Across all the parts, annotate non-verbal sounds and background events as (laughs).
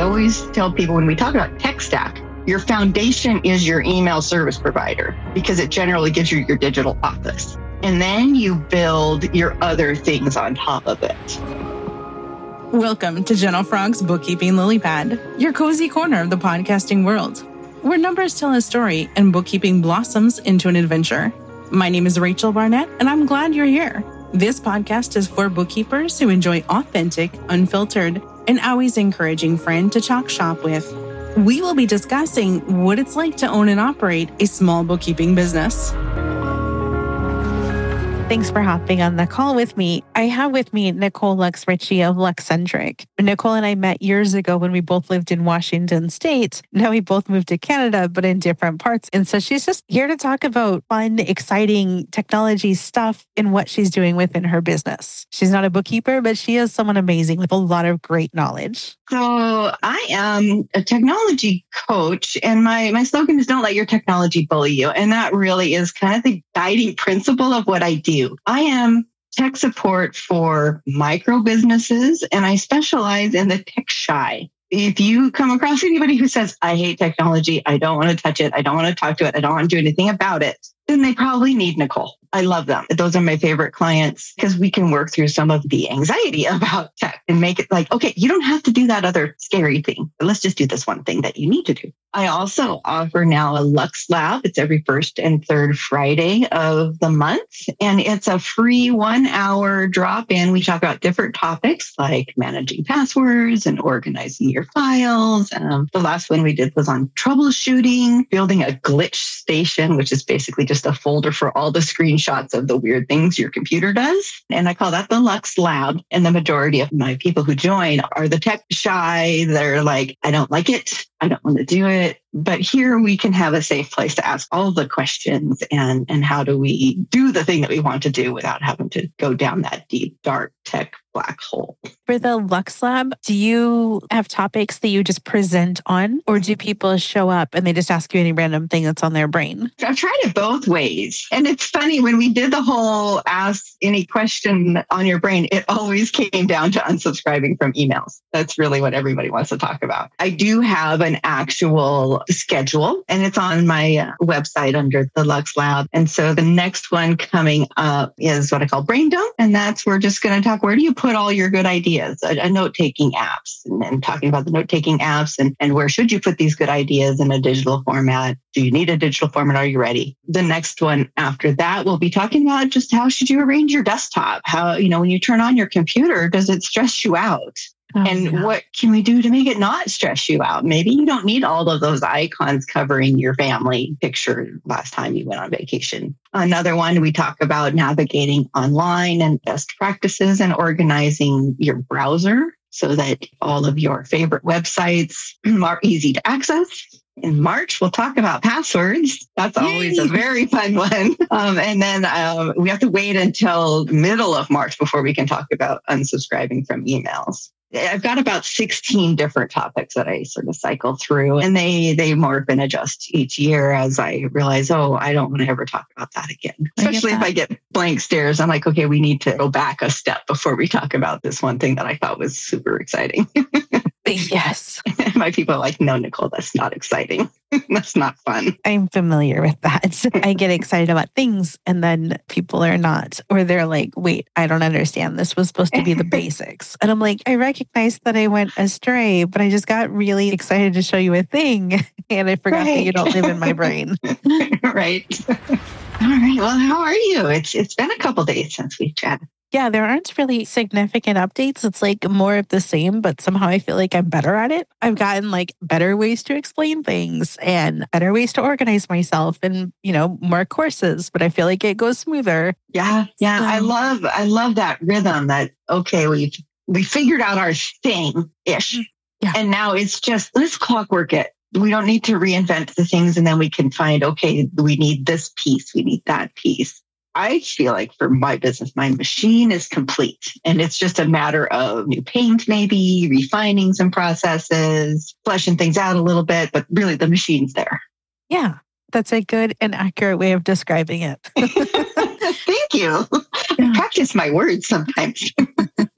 I always tell people when we talk about tech stack, your foundation is your email service provider because it generally gives you your digital office. And then you build your other things on top of it. Welcome to Gentle Frog's Bookkeeping Lily Pad, your cozy corner of the podcasting world, where numbers tell a story and bookkeeping blossoms into an adventure. My name is Rachel Barnett, and I'm glad you're here. This podcast is for bookkeepers who enjoy authentic, unfiltered, and always encouraging friend to chalk shop with. We will be discussing what it's like to own and operate a small bookkeeping business. Thanks for hopping on the call with me. I have with me Nicole Lux Ritchie of Luxcentric. Nicole and I met years ago when we both lived in Washington State. Now we both moved to Canada, but in different parts. And so she's just here to talk about fun, exciting technology stuff and what she's doing within her business. She's not a bookkeeper, but she is someone amazing with a lot of great knowledge. So I am a technology coach, and my my slogan is "Don't let your technology bully you," and that really is kind of the guiding principle of what I do. I am tech support for micro businesses, and I specialize in the tech shy. If you come across anybody who says, I hate technology, I don't want to touch it, I don't want to talk to it, I don't want to do anything about it, then they probably need Nicole. I love them. Those are my favorite clients because we can work through some of the anxiety (laughs) about tech and make it like, okay, you don't have to do that other scary thing. Let's just do this one thing that you need to do. I also offer now a Lux Lab. It's every first and third Friday of the month. And it's a free one hour drop in. We talk about different topics like managing passwords and organizing your files. Um, the last one we did was on troubleshooting, building a glitch station, which is basically just a folder for all the screenshots of the weird things your computer does. And I call that the Lux Lab. And the majority of my people who join are the tech shy. They're like, I don't like it. I don't want to do it. But here we can have a safe place to ask all the questions and, and how do we do the thing that we want to do without having to go down that deep, dark tech black hole. For the Lux Lab, do you have topics that you just present on, or do people show up and they just ask you any random thing that's on their brain? I've tried it both ways. And it's funny when we did the whole ask any question on your brain, it always came down to unsubscribing from emails. That's really what everybody wants to talk about. I do have an actual schedule and it's on my website under the Lux Lab. And so the next one coming up is what I call Brain Dump. And that's we're just going to talk where do you put all your good ideas, a, a note taking apps, and, and, talking about the note taking apps and, and where should you put these good ideas in a digital format? Do you need a digital format? Are you ready? The next one after that, we'll be talking about just how should you arrange your desktop? How, you know, when you turn on your computer, does it stress you out? Oh, and yeah. what can we do to make it not stress you out? Maybe you don't need all of those icons covering your family picture last time you went on vacation. Another one, we talk about navigating online and best practices and organizing your browser so that all of your favorite websites (clears throat) are easy to access. In March, we'll talk about passwords. That's always Yay. a very fun one. (laughs) Um, and then um, we have to wait until middle of March before we can talk about unsubscribing from emails. I've got about 16 different topics that I sort of cycle through and they they morph and adjust each year as I realize, oh, I don't want to ever talk about that again. Especially I if I get blank stares. I'm like, okay, we need to go back a step before we talk about this one thing that I thought was super exciting. (laughs) (laughs) yes. (laughs) My people are like, no, Nicole, that's not exciting. (laughs) that's not fun. I'm familiar with that. I get excited about things and then people are not, or they're like, wait, I don't understand. This was supposed to be the basics. And I'm like, I recognize that I went astray, but I just got really excited to show you a thing. And I forgot right. that you don't live in my brain. right. All right. Well, how are you? It's it's been a couple days since we've chatted. Yeah, there aren't really significant updates. It's like more of the same, but somehow I feel like I'm better at it. I've gotten like better ways to explain things and better ways to organize myself and, you know, more courses, but I feel like it goes smoother. Yeah. Yeah. I love, I love that rhythm that, okay, we've, we figured out our thing ish. Mm, yeah. And now it's just, let's clockwork it we don't need to reinvent the things and then we can find okay we need this piece we need that piece I feel like for my business, my machine is complete and it's just a matter of new paint, maybe refining some processes, fleshing things out a little bit, but really the machine's there. Yeah, that's a good and accurate way of describing it. (laughs) (laughs) Thank you. Yeah. Practice my words sometimes.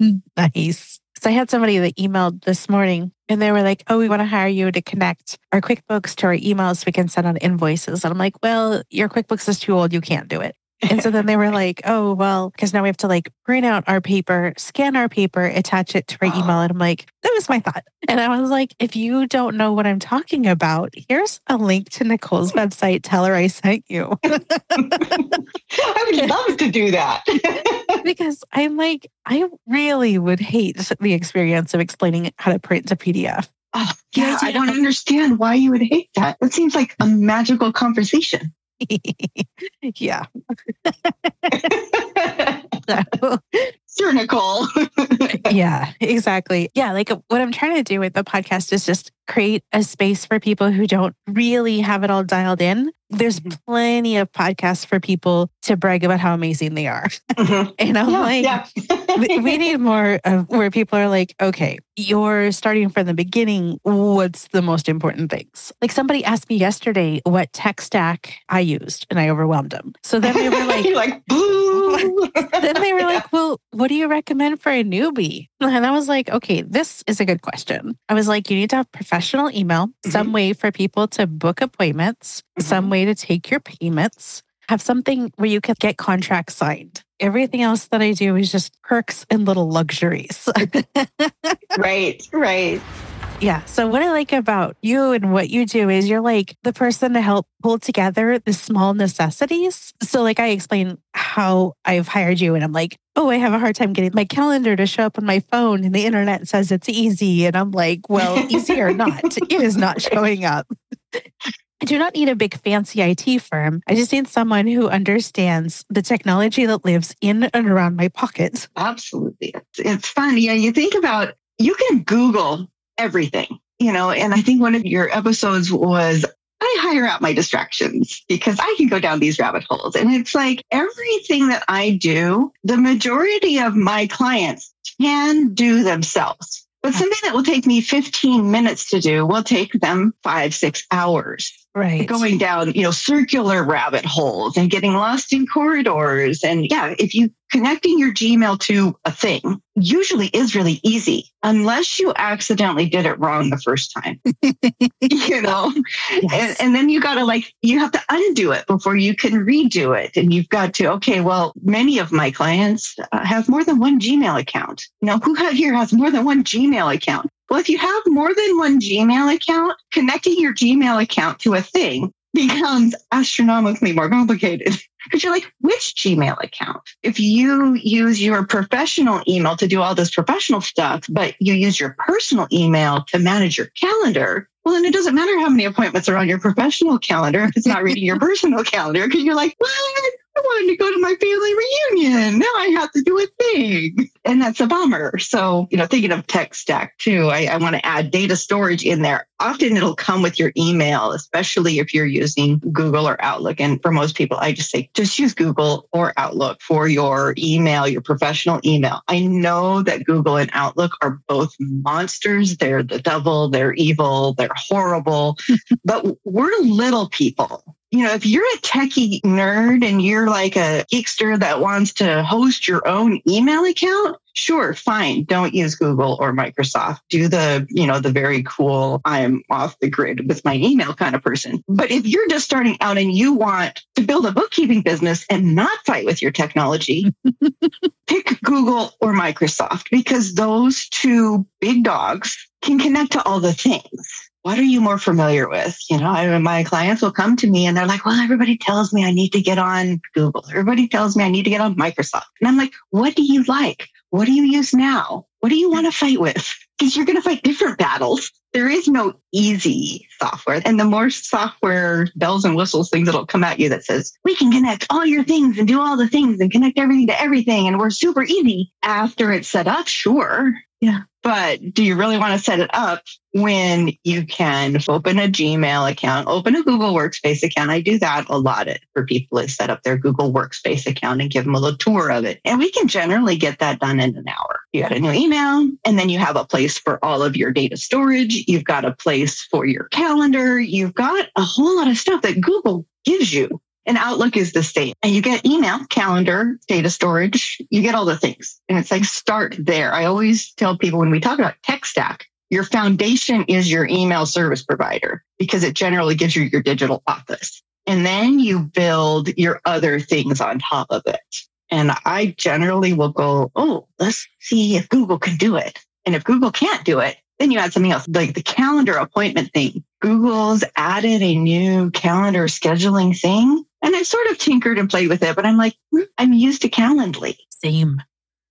(laughs) nice. So I had somebody that emailed this morning And they were like, oh, we want to hire you to connect our QuickBooks to our emails so we can send out invoices. And I'm like, well, your QuickBooks is too old. You can't do it. And so then they were like, oh, well, because now we have to like print out our paper, scan our paper, attach it to our email. Ah. And I'm like, that was my thought. And I was like, if you don't know what I'm talking about, here's a link to Nicole's website. Tell her I sent you. (laughs) I would love to do that. (laughs) because I'm like, I really would hate the experience of explaining how to print a PDF. Oh, yeah, I don't understand why you would hate that. It seems like a magical conversation. (laughs) yeah. (laughs) so, Sir Nicole. (laughs) yeah, exactly. Yeah, like uh, what I'm trying to do with the podcast is just create a space for people who don't really have it all dialed in. There's mm-hmm. plenty of podcasts for people to brag about how amazing they are. Mm-hmm. (laughs) and I'm yeah, like, yeah. we, we (laughs) need more of where people are like, okay, you're starting from the beginning. What's the most important things? Like somebody asked me yesterday what tech stack I used, and I overwhelmed them. So then they were (laughs) like, like, boo. then they were like, well, what do you recommend for a newbie? (laughs) And I was like, okay, this is a good question. I was like, you need to have professional email, mm-hmm. some way for people to book appointments, mm-hmm. some way to take your payments, have something where you can get contracts signed. Everything else that I do is just perks and little luxuries. (laughs) (laughs) right, right. Yeah. So, what I like about you and what you do is you're like the person to help pull together the small necessities. So, like, I explain how I've hired you, and I'm like, oh, I have a hard time getting my calendar to show up on my phone, and the internet says it's easy. And I'm like, well, easy or not, (laughs) it is not showing up. I do not need a big fancy IT firm. I just need someone who understands the technology that lives in and around my pocket. Absolutely. It's, it's fun. Yeah, you think about you can Google everything, you know, and I think one of your episodes was I hire out my distractions because I can go down these rabbit holes. And it's like everything that I do, the majority of my clients can do themselves. But something that will take me 15 minutes to do will take them five, six hours right going down you know circular rabbit holes and getting lost in corridors and yeah if you connecting your gmail to a thing usually is really easy unless you accidentally did it wrong the first time. (laughs) You know? Yes. and, and, then you got to like you have to undo it before you can redo it. And you've got to okay well many of my clients uh, have more than one gmail account. Now, who here has more than one gmail account? Well, if you have more than one Gmail account, connecting your Gmail account to a thing becomes astronomically more complicated (laughs) because you're like, which Gmail account? If you use your professional email to do all this professional stuff, but you use your personal email to manage your calendar, well, then it doesn't matter how many appointments are on your professional calendar if it's not reading your (laughs) personal calendar because you're like, what? I wanted to go to my family reunion. Now I have to do a thing. And that's a bummer. So, you know, thinking of tech stack too, I, I want to add data storage in there. Often it'll come with your email, especially if you're using Google or Outlook. And for most people, I just say just use Google or Outlook for your email, your professional email. I know that Google and Outlook are both monsters. They're the devil, they're evil, they're horrible, (laughs) but we're little people you know, if you're a techie nerd and you're like a geekster that wants to host your own email account, sure, fine. Don't use Google or Microsoft. Do the, you know, the very cool, I'm off the grid with my email kind of person. Mm-hmm. But if you're just starting out and you want to build a bookkeeping business and not fight with your technology, (laughs) pick Google or Microsoft because those two big dogs can connect to all the things what are you more familiar with? You know, I, my clients will come to me and they're like, well, everybody tells me I need to get on Google. Everybody tells me I need to get on Microsoft. And I'm like, what do you like? What do you use now? What do you want to fight with? Because you're going to fight different battles. There is no easy software. And the more software bells and whistles things that'll come at you that says, we can connect all your things and do all the things and connect everything to everything. And we're super easy after it's set up. Sure. Yeah. But do you really want to set it up when you can open a Gmail account, open a Google Workspace account? I do that a lot for people to set up their Google Workspace account and give them a little tour of it. And we can generally get that done in an hour. You got a new email, and then you have a place for all of your data storage. You've got a place for your calendar. You've got a whole lot of stuff that Google gives you and Outlook is the state. And you get email, calendar, data storage, you get all the things. And it's like start there. I always tell people when we talk about tech stack, Your foundation is your email service provider because it generally gives you your digital office. And then you build your other things on top of it. And I generally will go, oh, let's see if Google can do it. And if Google can't do it, then you add something else, like the calendar appointment thing. Google's added a new calendar scheduling thing. And I sort of tinkered and played with it, but I'm like, hmm, I'm used to Calendly. Same.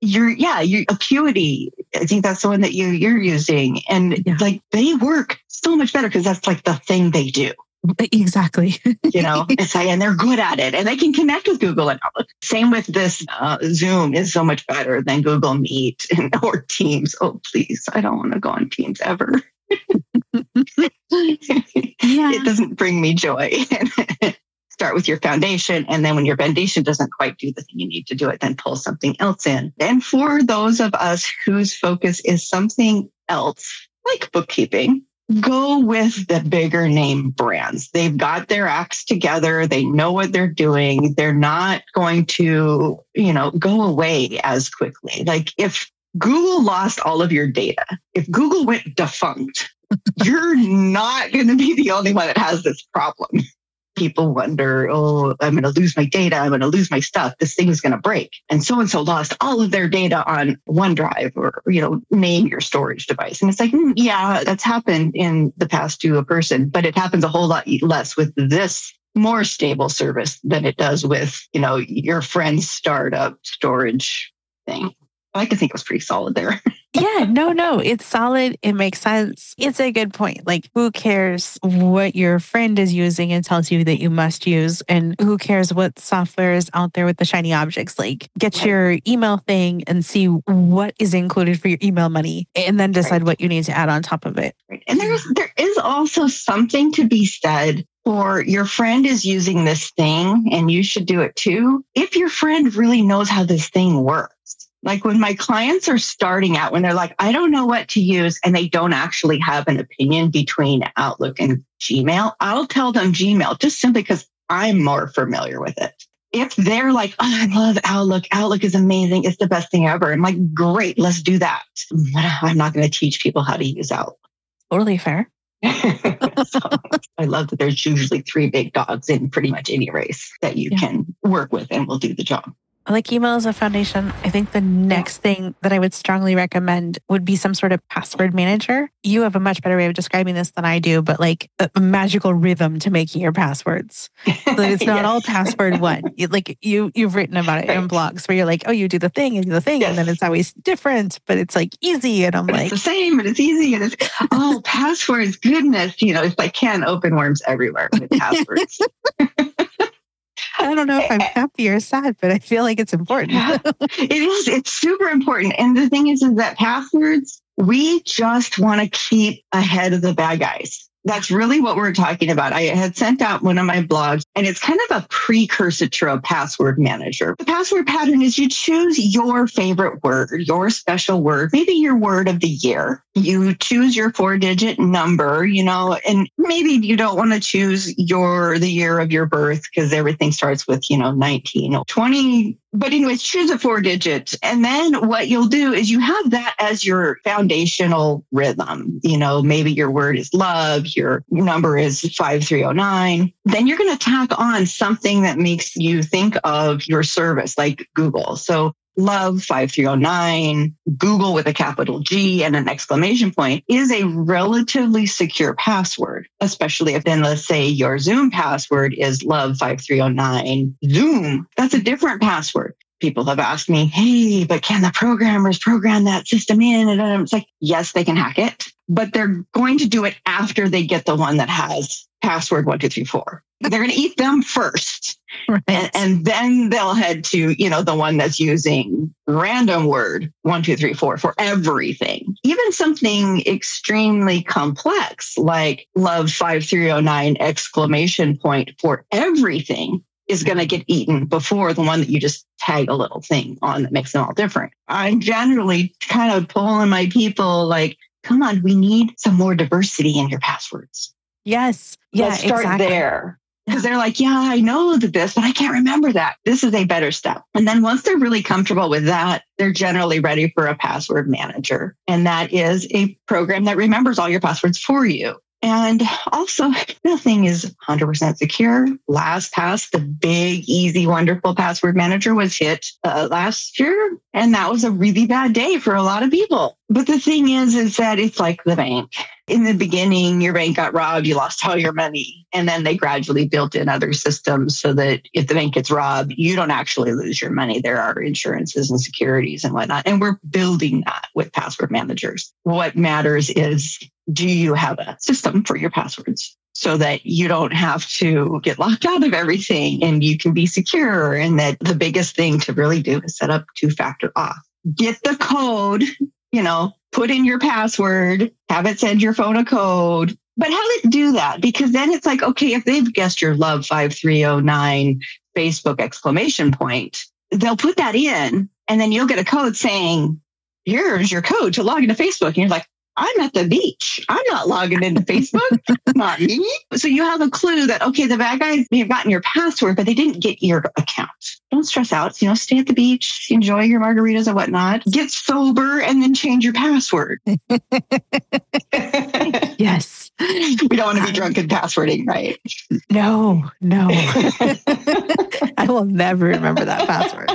You're, yeah, your Acuity. I think that's the one that you, you're using. And yeah. like they work so much better because that's like the thing they do. Exactly. you know, (laughs) it's like, and they're good at it and they can connect with Google and Outlook. Same with this uh, Zoom is so much better than Google Meet (laughs) and, or Teams. Oh, please. I don't want to go on Teams ever. (laughs) yeah. It doesn't bring me joy. Start with your foundation. And then when your foundation doesn't quite do the thing you need to do it, then pull something else in. And for those of us whose focus is something else, like bookkeeping, go with the bigger name brands. They've got their acts together. They know what they're doing. They're not going to, you know, go away as quickly. Like if Google lost all of your data, if Google went defunct, (laughs) you're not going to be the only one that has this problem people wonder, oh, I'm going to lose my data. I'm going to lose my stuff. This thing is going to break. And so and so lost all of their data on OneDrive or, you know, name your storage device. And it's like, mm, yeah, that's happened in the past to a person, but it happens a whole lot less with this more stable service than it does with, you know, your friend's startup storage thing. I like to think it was pretty solid there. (laughs) yeah, no, no, it's solid. It makes sense. It's a good point. Like, who cares what your friend is using and tells you that you must use? And who cares what software is out there with the shiny objects? Like, get right. your email thing and see what is included for your email money and then decide right. what you need to add on top of it. Right. And there's, there is also something to be said or your friend is using this thing and you should do it too. If your friend really knows how this thing works like when my clients are starting out, when they're like, I don't know what to use, and they don't actually have an opinion between Outlook and Gmail, I'll tell them Gmail just simply because I'm more familiar with it. If they're like, oh, I love Outlook, Outlook is amazing, it's the best thing ever. I'm like, great, let's do that. I'm not going to teach people how to use Outlook. Totally fair. so (laughs) (laughs) I love that there's usually three big dogs in pretty much any race that you yeah. can work with and will do the job like email as a foundation, I think the next thing that I would strongly recommend would be some sort of password manager. You have a much better way of describing this than I do, but like a, magical rhythm to making your passwords. (laughs) So it's not yes. all password one. (laughs) Like you, you've written about it right. in blogs where you're like, oh, you do the thing and do the thing, yes. and then it's always different, but it's like easy. And I'm but like, it's the same, but it's easy. And it's oh, (laughs) passwords, goodness, you know, it's like can open worms everywhere with passwords. I don't know if I'm eh, eh. happy or sad, but I feel like it's important. (laughs) it is. It's super important. And the thing is, is that passwords, we just want to keep ahead of the bad guys. That's really what we're talking about. I had sent out one of my blogs and it's kind of a precursor to a password manager. The password pattern is you choose your favorite word, your special word, maybe your word of the year. You choose your four digit number, you know, and maybe you don't want to choose your, the year of your birth because everything starts with, you know, 19 or 20 but anyways, choose a four digit. And then what you'll do is you have that as your foundational rhythm. You know, maybe your word is love, your number is 5309. Then you're going to tack on something that makes you think of your service like Google. So love 5309, Google with a capital G and an exclamation point is a relatively secure password, especially if then let's say your Zoom password is love 5309 Zoom. That's a different password. People have asked me, hey, but can the programmers program that system in? And it's like, yes, they can hack it, but they're going to do it after they get the one that has password one, two, three, four. They're going to eat them first. Right. And, and, then they'll head to, you know, the one that's using random word one, two, three, four for everything. Even something extremely complex like love 5309 exclamation point for everything is going to get eaten before the one that you just tag a little thing on that makes them all different. I'm generally kind of pulling my people like, come on, we need some more diversity in your passwords. Yes. Yeah. Let's start exactly. there. (laughs) Because they're like, yeah, I know that this, but I can't remember that. This is a better step. And then once they're really comfortable with that, they're generally ready for a password manager. And that is a program that remembers all your passwords for you. And also, (laughs) nothing is 100% secure. LastPass, the big, easy, wonderful password manager, was hit uh, last year. And that was a really bad day for a lot of people. But the thing is, is that it's like the bank. In the beginning, your bank got robbed, you lost all your money. And then they gradually built in other systems so that if the bank gets robbed, you don't actually lose your money. There are insurances and securities and whatnot. And we're building that with password managers. What matters is do you have a system for your passwords so that you don't have to get locked out of everything and you can be secure? And that the biggest thing to really do is set up two factor auth. Get the code, you know, put in your password, have it send your phone a code, but have it do that because then it's like, okay, if they've guessed your love 5309 Facebook exclamation point, they'll put that in and then you'll get a code saying, here's your code to log into Facebook. And you're like, I'm at the beach. I'm not logging into Facebook. (laughs) not me. So you have a clue that, okay, the bad guys may have gotten your password, but they didn't get your account. Don't stress out. You know, stay at the beach, enjoy your margaritas and whatnot, get sober, and then change your password. (laughs) (laughs) yes. (laughs) We don't want to be um, drunk and passwording, right? No, no. (laughs) I will never remember that password.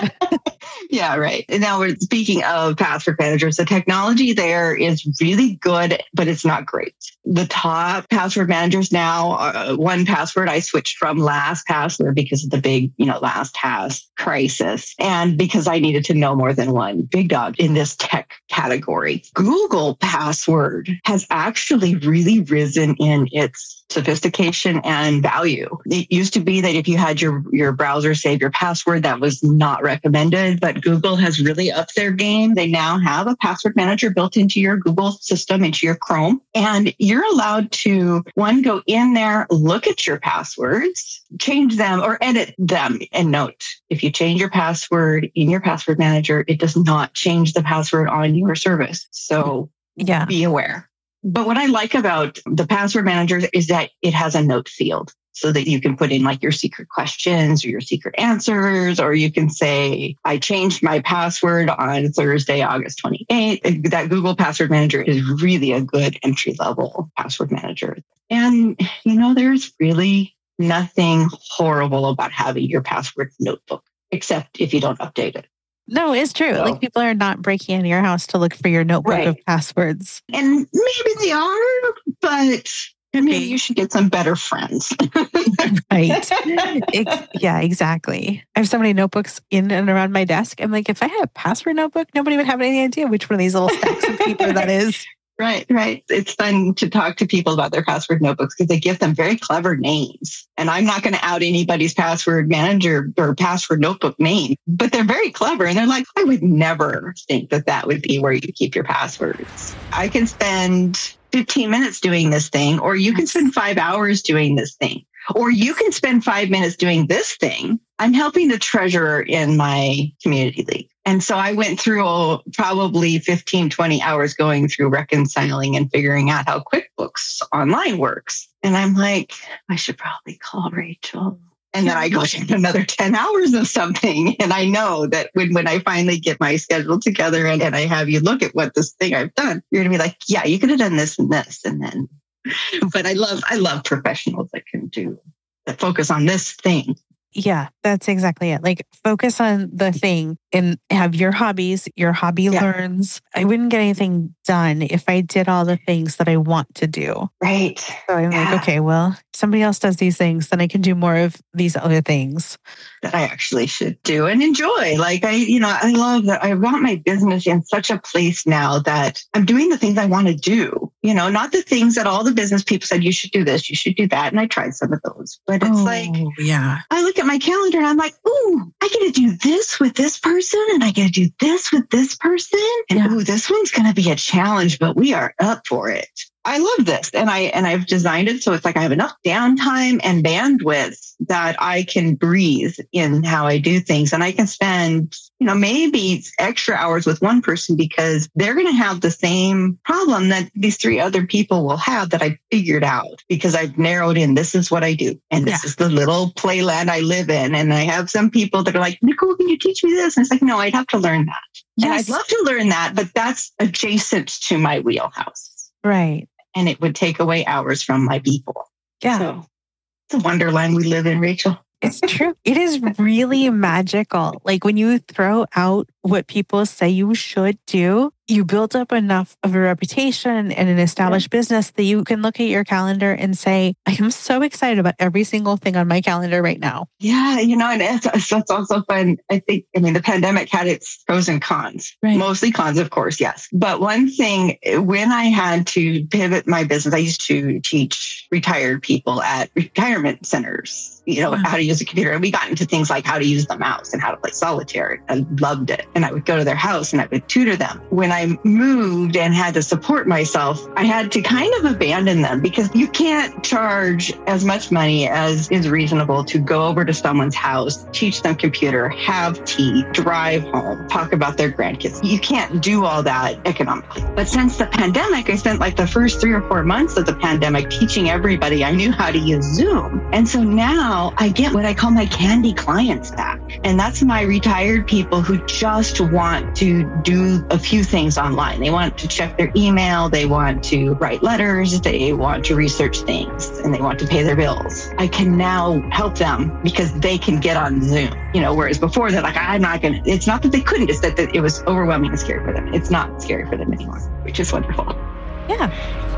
yeah, right. And now we're speaking of password managers. The technology there is really good, but it's not great. The top password managers now, uh, 1Password, I switched from LastPass because of the big, you know, last LastPass crisis and because I needed to know more than one big dog in this tech category. Google Password has actually really risen in its sophistication and value. It used to be that if you had your, your browser save your password, that was not recommended, but Google has really upped their game. They now have a password manager built into your Google system, into your Chrome, and you're allowed to one, go in there, look at your passwords, change them or edit them. And note, if you change your password in your password manager, it does not change the password on your service. So yeah, be aware. But what I like about the password manager is that it has a note field so that you can put in like your secret questions or your secret answers, or you can say, I changed my password on Thursday, August 28th. That Google Password Manager is really a good entry level password manager. And, you know, there's really nothing horrible about having your password notebook, except if you don't update it. No, it's true. So, like people are not breaking into your house to look for your notebook right. of passwords. And maybe they are, but maybe you should get some better friends. (laughs) right. It, yeah, exactly. I have so many notebooks in and around my desk. I'm like, if I had a password notebook, nobody would have any idea which one of these little stacks of paper that is. Right, right. It's fun to talk to people about their password notebooks because they give them very clever names. And I'm not going to out anybody's password manager or password notebook name, but they're very clever. And they're like, I would never think that that would be where you keep your passwords. I can spend 15 minutes doing this thing, or you can spend five hours doing this thing, or you can spend five minutes doing this thing. I'm helping the treasurer in my community league. And so I went through probably 15, 20 hours going through reconciling and figuring out how QuickBooks online works. And I'm like, I should probably call Rachel. And then I go another 10 hours of something. And I know that when, when I finally get my schedule together and, and I have you look at what this thing I've done, you're going to be like, yeah, you could have done this and this. And then, (laughs) but I love, I love professionals that can do that focus on this thing yeah, that's exactly it. Like focus on the thing and have your hobbies, your hobby yeah. learns. I wouldn't get anything done if I did all the things that I want to do. Right. So I'm yeah. like, okay, well, somebody else does these things, then I can do more of these other things that I actually should do and enjoy. Like I, you know, I love that I've got my business in such a place now that I'm doing the things I want to do. You know, not the things that all the business people said you should do this, you should do that. And I tried some of those. But it's oh, like yeah. I look at my calendar and I'm like, ooh, I get to do this with this person and I get to do this with this person. And yeah. ooh, this one's gonna be a challenge, but we are up for it. I love this. And I and I've designed it so it's like I have enough downtime and bandwidth that I can breathe in how I do things. And I can spend, you know, maybe extra hours with one person because they're going to have the same problem that these three other people will have that I figured out because I've narrowed in this is what I do. And this yeah. is the little playland I live in. And I have some people that are like, Nicole, can you teach me this? And it's like, no, I'd have to learn that. Yes. And I'd love to learn that, but that's adjacent to my wheelhouse. Right. And it would take away hours from my people. Yeah. So it's a wonderland we live in, Rachel. It's true. It is really magical. Like when you throw out what people say you should do, you build up enough of a reputation and an established yeah. business that you can look at your calendar and say, I am so excited about every single thing on my calendar right now. Yeah, you know, and it's, it's also fun. I think, I mean, the pandemic had its pros and cons, right. mostly cons, of course, yes. But one thing, when I had to pivot my business, I used to teach retired people at retirement centers you know, mm-hmm. how to use a computer. And we got into things like how to use the mouse and how to play solitaire. I loved it. And I would go to their house and I would tutor them. When I moved and had to support myself, I had to kind of abandon them because you can't charge as much money as is reasonable to go over to someone's house, teach them computer, have tea, drive home, talk about their grandkids. You can't do all that economically. But since the pandemic, I spent like the first three or four months of the pandemic teaching everybody I knew how to use Zoom. And so now I get what I call my candy clients back. And that's my retired people who just want to do a few things online. They want to check their email, they want to write letters, they want to research things, and they want to pay their bills. I can now help them because they can get on Zoom. You know, whereas before they're like, I'm not gonna it's not that they couldn't, it's that it was overwhelming and scary for them. It's not scary for them anymore, which is wonderful. Yeah.